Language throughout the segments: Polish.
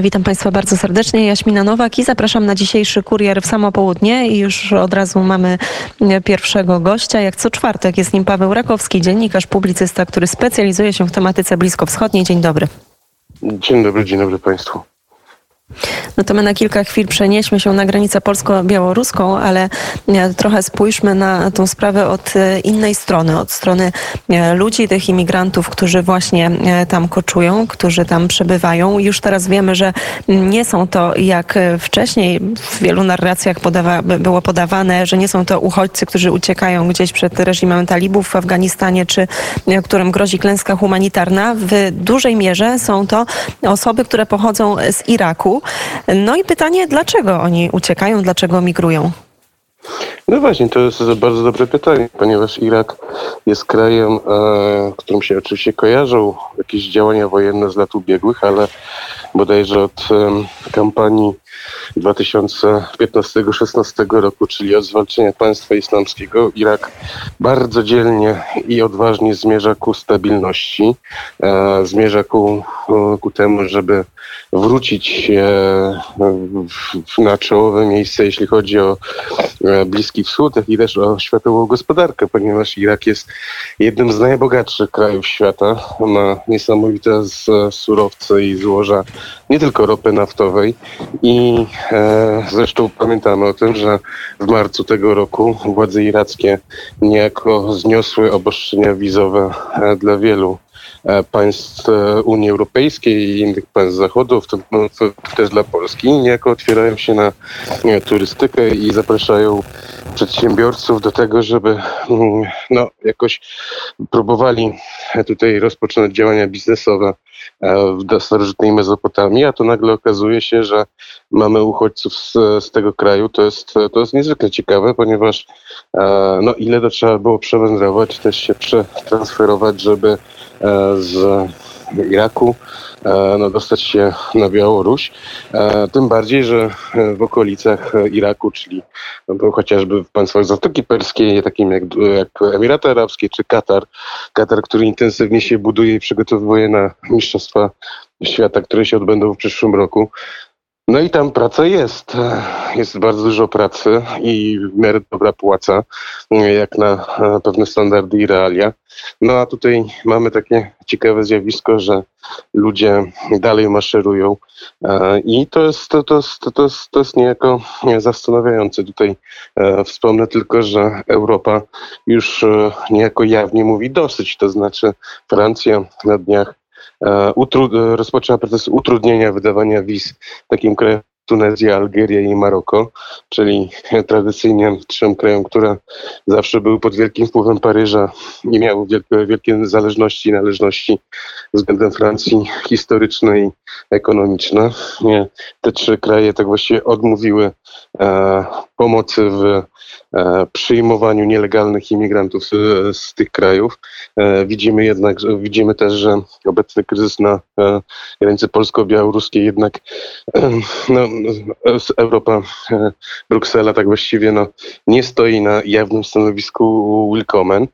Witam Państwa bardzo serdecznie. Jaśmina Nowak i zapraszam na dzisiejszy kurier w samo południe. I już od razu mamy pierwszego gościa. Jak co czwartek jest nim Paweł Rakowski, dziennikarz, publicysta, który specjalizuje się w tematyce bliskowschodniej. Dzień dobry. Dzień dobry, dzień dobry Państwu. No to my na kilka chwil przenieśmy się na granicę polsko-białoruską, ale e, trochę spójrzmy na tą sprawę od e, innej strony, od strony e, ludzi, tych imigrantów, którzy właśnie tam koczują, którzy tam przebywają. Już teraz wiemy, że nie są to jak wcześniej w wielu narracjach podawa było podawane, że nie są to uchodźcy, którzy uciekają gdzieś przed reżimem talibów w Afganistanie, czy którym grozi klęska humanitarna. W dużej mierze są to osoby, które pochodzą z Iraku. No i pytanie, dlaczego oni uciekają, dlaczego migrują? No właśnie, to jest bardzo dobre pytanie, ponieważ Irak jest krajem, e, którym się oczywiście kojarzą jakieś działania wojenne z lat ubiegłych, ale bodajże od e, kampanii 2015-16 roku, czyli od zwalczenia państwa islamskiego, Irak bardzo dzielnie i odważnie zmierza ku stabilności, e, zmierza ku, ku temu, żeby wrócić na czołowe miejsce, jeśli chodzi o e, Bliski Wschód, jak i też o światową gospodarkę, ponieważ Irak jest jednym z najbogatszych krajów świata. Ma niesamowite surowce i złoża, nie tylko ropy naftowej. I e, zresztą pamiętamy o tym, że w marcu tego roku władze irackie niejako zniosły obostrzenia wizowe e, dla wielu państw e, Unii Europejskiej i innych państw Zachodu, w tym no, też dla Polski, niejako otwierają się na nie, turystykę i zapraszają przedsiębiorców do tego, żeby mm, no, jakoś próbowali tutaj rozpoczynać działania biznesowe e, w starożytnej Mezopotamii, a to nagle okazuje się, że mamy uchodźców z, z tego kraju. To jest, to jest niezwykle ciekawe, ponieważ no, ile to trzeba było przewędrować, też się przetransferować, żeby z Iraku e, no, dostać się na Białoruś. E, tym bardziej, że w okolicach Iraku, czyli no, chociażby w państwach Zatoki Perskiej, takim jak, jak Emiraty Arabskie czy Katar, Katar, który intensywnie się buduje i przygotowuje na Mistrzostwa Świata, które się odbędą w przyszłym roku, no i tam praca jest. Jest bardzo dużo pracy i w miarę dobra płaca, jak na pewne standardy i realia. No a tutaj mamy takie ciekawe zjawisko, że ludzie dalej maszerują e, i to jest, to, to, to, jest, to jest niejako zastanawiające. Tutaj e, wspomnę tylko, że Europa już e, niejako jawnie mówi dosyć, to znaczy Francja na dniach E, rozpoczęła proces utrudnienia wydawania wiz takim krajom Tunezja, Algieria i Maroko, czyli tradycyjnie trzem krajom, które zawsze były pod wielkim wpływem Paryża i miały wielkie, wielkie zależności i należności względem Francji historyczne i ekonomiczne. Te trzy kraje tak właściwie odmówiły e, pomocy w E, przyjmowaniu nielegalnych imigrantów z, z tych krajów. E, widzimy jednak, że widzimy też, że obecny kryzys na e, granicy polsko-białoruskiej jednak no, Europa, Bruksela tak właściwie no, nie stoi na jawnym stanowisku willkommen.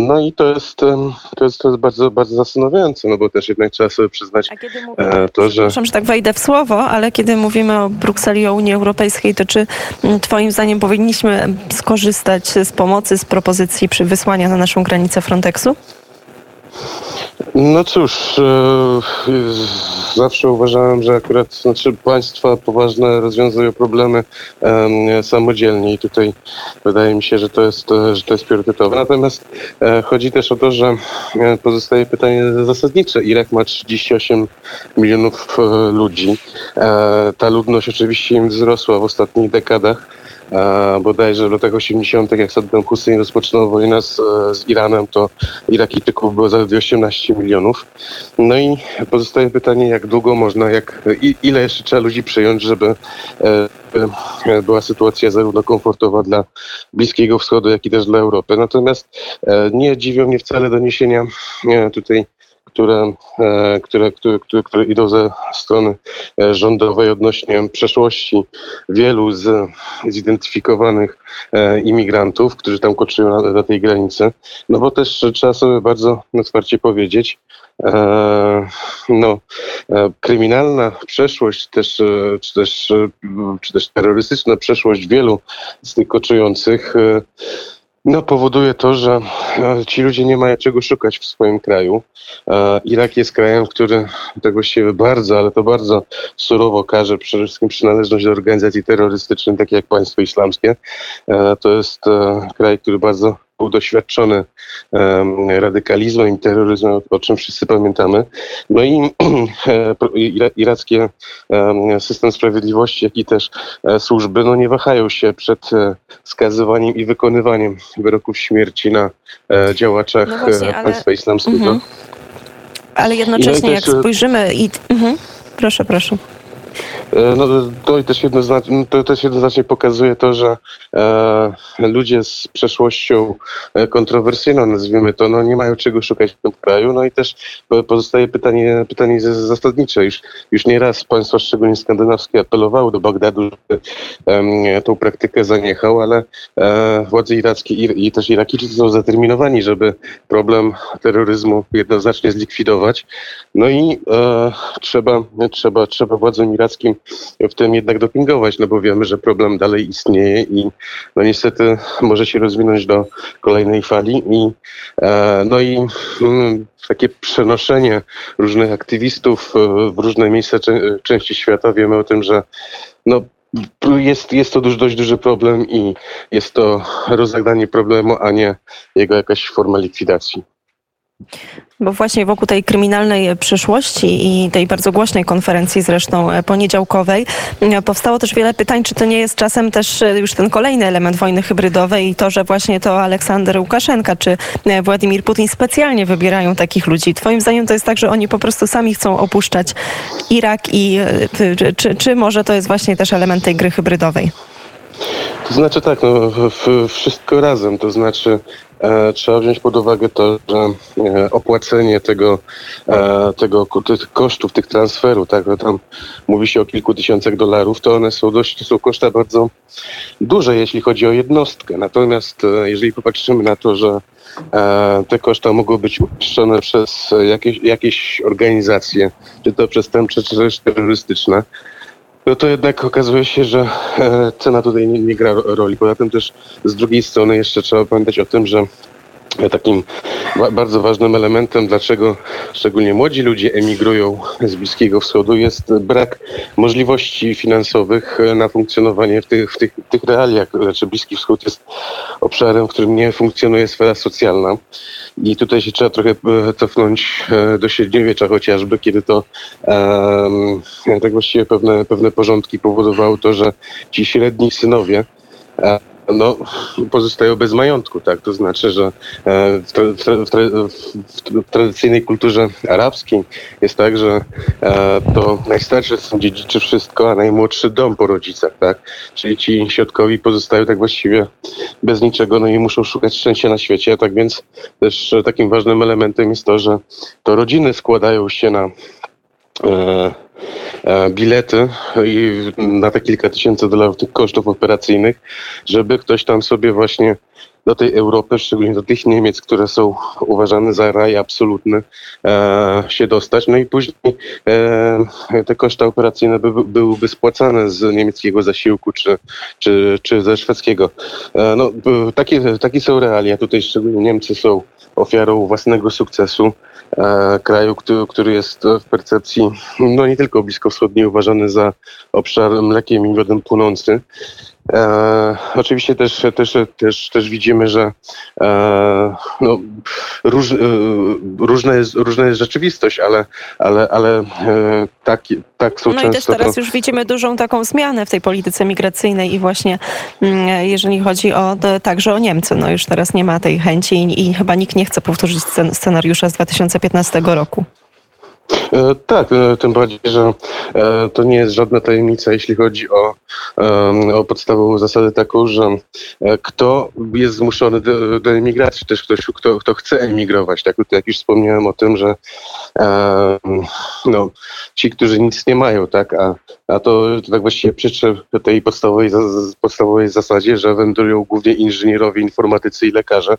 No i to jest, to jest, to jest bardzo, bardzo zastanawiające, no bo też jednak trzeba sobie przyznać mówię, to, że... Przepraszam, że tak wejdę w słowo, ale kiedy mówimy o Brukseli, o Unii Europejskiej, to czy twoim zdaniem powinniśmy skorzystać z pomocy, z propozycji przy wysłania na naszą granicę Frontexu? No cóż, e, zawsze uważałem, że akurat znaczy państwa poważne rozwiązują problemy samodzielnie i tutaj wydaje mi się, że to jest, że to jest priorytetowe. Natomiast e, chodzi też o to, że e, pozostaje pytanie zasadnicze. Irak ma 38 milionów ludzi. Ta ludność oczywiście im wzrosła w ostatnich dekadach bodajże w latach 80., jak Saddam Hussein rozpoczynał wojnę z, z Iranem, to Irakijczyków było zaledwie 18 milionów. No i pozostaje pytanie, jak długo można, jak, ile jeszcze trzeba ludzi przyjąć, żeby e, była sytuacja zarówno komfortowa dla Bliskiego Wschodu, jak i też dla Europy. Natomiast e, nie dziwią mnie wcale doniesienia e, tutaj które, e, które, które, które, które idą ze strony e, rządowej odnośnie przeszłości wielu z zidentyfikowanych e, imigrantów, którzy tam koczują na, na tej granicy. No bo też trzeba sobie bardzo otwarcie powiedzieć, no, kryminalna przeszłość też, czy, też, czy też terrorystyczna przeszłość wielu z tych koczujących no, powoduje to, że e, ci ludzie nie mają czego szukać w swoim kraju. E, Irak jest krajem, który tak właściwie bardzo, ale to bardzo surowo każe przede wszystkim przynależność do organizacji terrorystycznych, takie jak państwo islamskie. E, to jest kraj, który bardzo był doświadczony radykalizmem i terroryzmem, o czym wszyscy pamiętamy. No i e, irackie system sprawiedliwości, jak i też e, służby, no nie wahają się przed e, skazywaniem i wykonywaniem wyroków śmierci na działaczach no właśnie, ale... państwa islamskiego. Mhm. Ale jednocześnie, no jak spojrzymy i... Mhm. Proszę, proszę. E, no, to, też jednoznacznie, to też jednoznacznie pokazuje to, że e, ludzie z przeszłością e, kontrowersyjną, nazwijmy to, no, nie mają czego szukać w tym kraju. No i też pozostaje pytanie, pytanie zasadnicze. Już, już nieraz państwa, szczególnie skandynawskie, apelowały do Bagdadu, żeby e, tą praktykę zaniechał, ale e, władze irackie i, i też Irakijczycy są zaterminowani, żeby problem terroryzmu jednoznacznie zlikwidować. No i e, trzeba, trzeba, trzeba władzom irackim w tym jednak dopingować, no bo wiemy, że problem dalej istnieje i no niestety może się rozwinąć do kolejnej fali i e, no i mm, takie przenoszenie różnych aktywistów e, w różne miejsca części świata. Wiemy o tym, że no, jest, jest to dość, dość duży problem i jest to rozegranie problemu, a nie jego jakaś forma likwidacji. Bo właśnie wokół tej kryminalnej przyszłości i tej bardzo głośnej konferencji zresztą e, poniedziałkowej e, powstało też wiele pytań, czy to nie jest czasem też e, już ten kolejny element wojny hybrydowej i to, że właśnie to Aleksander Łukaszenka czy Władimir Putin specjalnie wybierają takich ludzi. Twoim zdaniem to jest tak, że oni po prostu sami chcą opuszczać Irak i czy, czy może to jest właśnie też element tej gry hybrydowej? To znaczy tak, no, wszystko razem, to znaczy e, trzeba wziąć pod uwagę to, że e, opłacenie tego, e, tego tych kosztów, tych transferów, tak, że tam mówi się o kilku tysiącach dolarów, to one są dość, to są koszta bardzo duże, jeśli chodzi o jednostkę. Natomiast e, jeżeli popatrzymy na to, że e, te koszta mogą być uiszczone przez jakieś, jakieś organizacje, czy to przestępcze, czy też terrorystyczne, no to jednak okazuje się, że e, cena tutaj nie, nie gra roli. Poza tym też z drugiej strony jeszcze trzeba pamiętać o tym, że takim bardzo ważnym elementem, dlaczego szczególnie młodzi ludzie emigrują z Bliskiego Wschodu, jest brak możliwości finansowych na funkcjonowanie w tych, w tych, tych realiach. Znaczy Bliski Wschód jest obszarem, w którym nie funkcjonuje sfera socjalna. I tutaj się trzeba trochę e, cofnąć e, do średniowiecza chociażby, kiedy to um, tak właściwie pewne, pewne porządki powodowały to, że ci średni synowie no, pozostają bez majątku, tak? To znaczy, że e, w, w, w, w, tradycyjnej kulturze arabskiej jest tak, że e, to najstarszy syn dziedziczy wszystko, a najmłodszy dom po rodzicach, tak? Czyli ci środkowi pozostają tak właściwie bez niczego, no i muszą szukać szczęścia na świecie. Tak więc też takim ważnym elementem jest to, że to rodziny składają się na E, bilety i na te kilka tysięcy dolarów tych kosztów operacyjnych, żeby ktoś tam sobie właśnie do tej Europy, szczególnie do tych Niemiec, które są uważane za raj absolutny, e, się dostać. No i później e, te koszty operacyjne by, byłyby spłacane z niemieckiego zasiłku czy, czy, czy ze szwedzkiego. E, no, takie, takie są realia. Tutaj szczególnie Niemcy są ofiarą własnego sukcesu. E, kraju, który, jest w percepcji no nie tylko bliskowschodniej uważany za obszar mlekiem i miodem płynący. E, oczywiście też, też, też, też widzimy, że e, no, róż, e, różna, jest, różna jest rzeczywistość, ale, ale, ale e, tak, tak są no często... No i też teraz to... już widzimy dużą taką zmianę w tej polityce migracyjnej i właśnie mm, jeżeli chodzi o także o Niemcy, no już teraz nie ma tej chęci i, i chyba nikt nie chce powtórzyć scenariusza z 2015 roku. E, tak, e, tym bardziej, że e, to nie jest żadna tajemnica, jeśli chodzi o, o podstawową zasadę taką, że kto jest zmuszony do, do emigracji, też ktoś, kto, kto chce emigrować. Tak, jak już wspomniałem o tym, że no, ci, którzy nic nie mają, tak, a, a to, to tak właściwie przyczep tej podstawowej, podstawowej zasadzie, że wędrują głównie inżynierowie, informatycy i lekarze.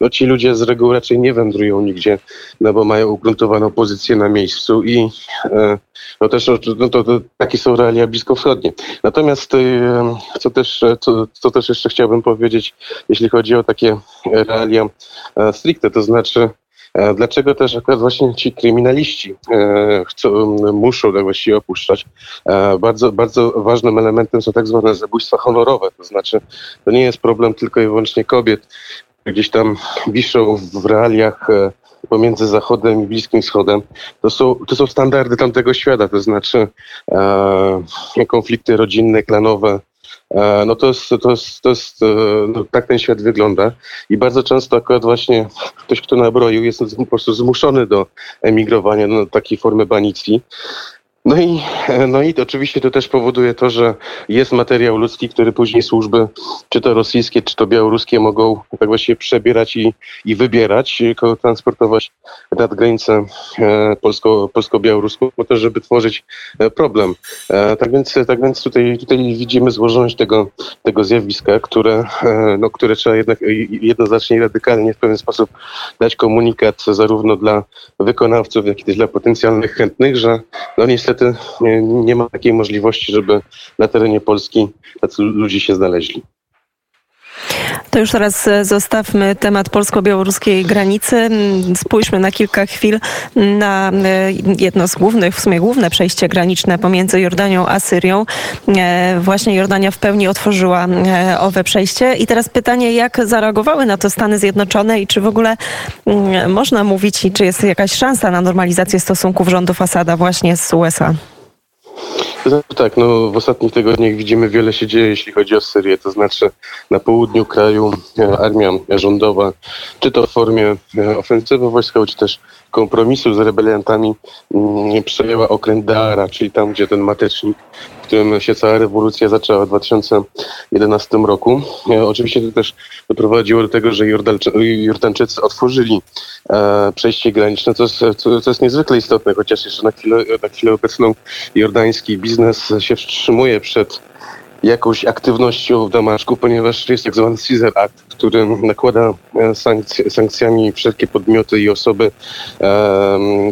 No ci ludzie z reguły raczej nie wędrują nigdzie, no bo mają ugruntowaną pozycję na miejscu i e, no też no to, to, takie są realia bliskowschodnie. Natomiast e, co też, co, co też jeszcze chciałbym powiedzieć, jeśli chodzi o takie realia e, stricte, to znaczy Dlaczego też akurat właśnie ci kryminaliści chcą, muszą tak właściwie opuszczać? Bardzo, bardzo ważnym elementem są tak zwane zabójstwa honorowe, to znaczy to nie jest problem tylko i wyłącznie kobiet, gdzieś tam wiszą w realiach pomiędzy Zachodem i Bliskim Wschodem, to są, to są standardy tamtego świata, to znaczy e, konflikty rodzinne, klanowe, e, no to jest, to jest, to jest e, no, tak ten świat wygląda. I bardzo często akurat właśnie ktoś, kto nabroił jest po prostu zmuszony do emigrowania do takiej formy banicji. No i, no i oczywiście to też powoduje to, że jest materiał ludzki, który później służby, czy to rosyjskie, czy to białoruskie, mogą tak właściwie przebierać i, i wybierać, transportować nad granicę e, polsko, polsko-białoruską, po to, żeby tworzyć e, problem. E, tak więc, tak więc tutaj, tutaj widzimy złożoność tego, tego zjawiska, które, no, które trzeba jednak jednoznacznie radykalnie w pewien sposób dać komunikat zarówno dla wykonawców, jak i dla potencjalnych chętnych, że no niestety niestety nie, ma takiej możliwości, żeby na terenie Polski tacy ludzie się znaleźli. To już teraz e, zostawmy temat polsko-białoruskiej granicy. Mm, spójrzmy na kilka chwil na e, jedno z głównych, w sumie główne przejście graniczne pomiędzy Jordanią a Syrią. E, właśnie Jordania w pełni otworzyła owe przejście. I teraz pytanie, jak zareagowały na to Stany Zjednoczone i czy w ogóle mm, można mówić czy jest jakaś szansa na normalizację stosunków rządów Asada właśnie z USA? Tak, no w ostatnich tygodniach widzimy wiele się dzieje, jeśli chodzi o Syrię, to znaczy na południu kraju e, armia rządowa, czy to w formie e, ofensywy wojskowej, czy też kompromisu z rebeliantami mm, przejęła okręt Daara, czyli tam, gdzie ten matecznik, którym się cała rewolucja zaczęła w 2011 roku. E, oczywiście to też doprowadziło do tego, że Jordańczycy otworzyli e, przejście graniczne, co jest, co, jest niezwykle istotne, chociaż jeszcze na chwilę, na chwilę obecną jordański biznes się wstrzymuje przed jakąś aktywnością w Damaszku, ponieważ jest tak zwany Caesar Act, który nakłada e, sankcj sankcjami wszelkie podmioty i osoby,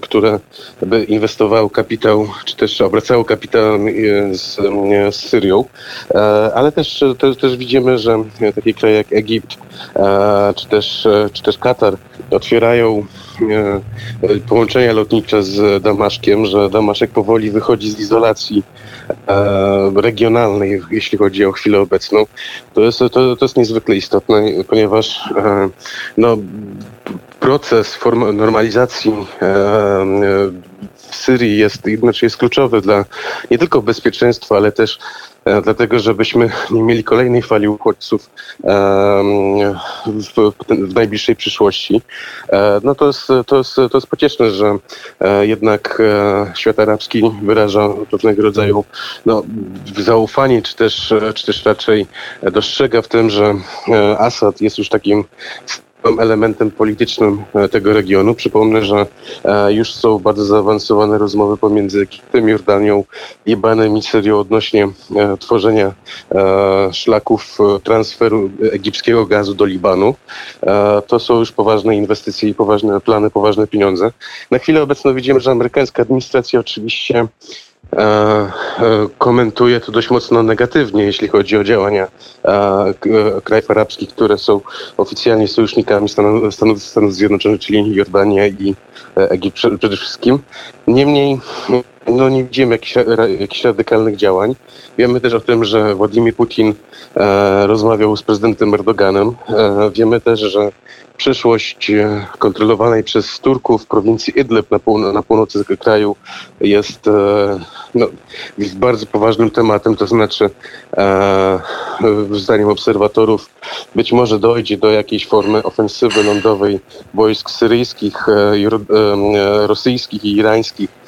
które by inwestowały kapitał, czy też obracały kapitał e, z, e, z Syrią. Ale też, też, też widzimy, że takie kraje jak Egipt, czy też, czy też Katar otwierają połączenia lotnicze z Damaszkiem, że Damaszek powoli wychodzi z izolacji regionalnej, jeśli chodzi o chwilę obecną. To jest, to, to jest niezwykle istotne, ponieważ e, no, proces normalizacji e, w Syrii jest, znaczy jest kluczowy dla nie tylko bezpieczeństwa, ale też e, dlatego, żebyśmy nie mieli kolejnej fali uchodźców w, w najbliższej przyszłości. No to jest, to, jest, to jest pocieszne, że jednak świat arabski wyraża pewnego rodzaju no, zaufanie, czy też, czy też raczej dostrzega w tym, że Assad jest już takim elementem politycznym e, tego regionu. Przypomnę, że e, już są bardzo zaawansowane rozmowy pomiędzy Egiptem, Jordanią, Libanem i Syrią odnośnie e, tworzenia szlaków transferu egipskiego gazu do Libanu. To są już poważne inwestycje i poważne plany, poważne pieniądze. Na chwilę obecną widzimy, że amerykańska administracja oczywiście komentuje to dość mocno negatywnie, jeśli chodzi o działania e, krajów arabskich, które są oficjalnie sojusznikami Stanów, Stanów, Zjednoczonych, czyli Jordania i Egipt przede wszystkim. Niemniej no nie widzimy jakichś, jakichś radykalnych działań. Wiemy też o tym, że Władimir Putin e, rozmawiał z prezydentem Erdoganem. E, wiemy też, że przyszłość e, kontrolowanej przez Turków prowincji Idlib na, półno- na północy kraju jest, e, no, jest bardzo poważnym tematem, to znaczy e, zdaniem obserwatorów być może dojdzie do jakiejś formy ofensywy lądowej wojsk syryjskich, e, e, rosyjskich i irańskich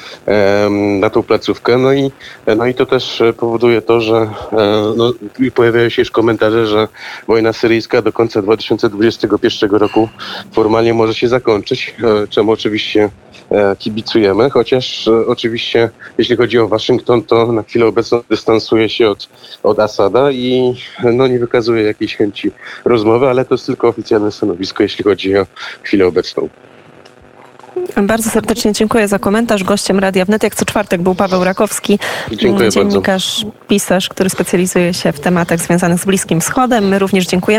na tą placówkę. No i, no i to też e, powoduje to, że e, no, pojawiają się już komentarze, że wojna syryjska do końca 2021 roku formalnie może się zakończyć, e, czemu oczywiście kibicujemy, chociaż oczywiście jeśli chodzi o Waszyngton, to na chwilę obecną dystansuje się od, od Asada i no, nie wykazuje jakiejś chęci rozmowy, ale to jest tylko oficjalne stanowisko, jeśli chodzi o chwilę obecną. Bardzo serdecznie dziękuję za komentarz. Gościem Radia Wnet jak co czwartek był Paweł Rakowski, Dziękuję bardzo. dziennikarz, pisarz, który specjalizuje się w tematach związanych z Bliskim Wschodem. My również dziękujemy.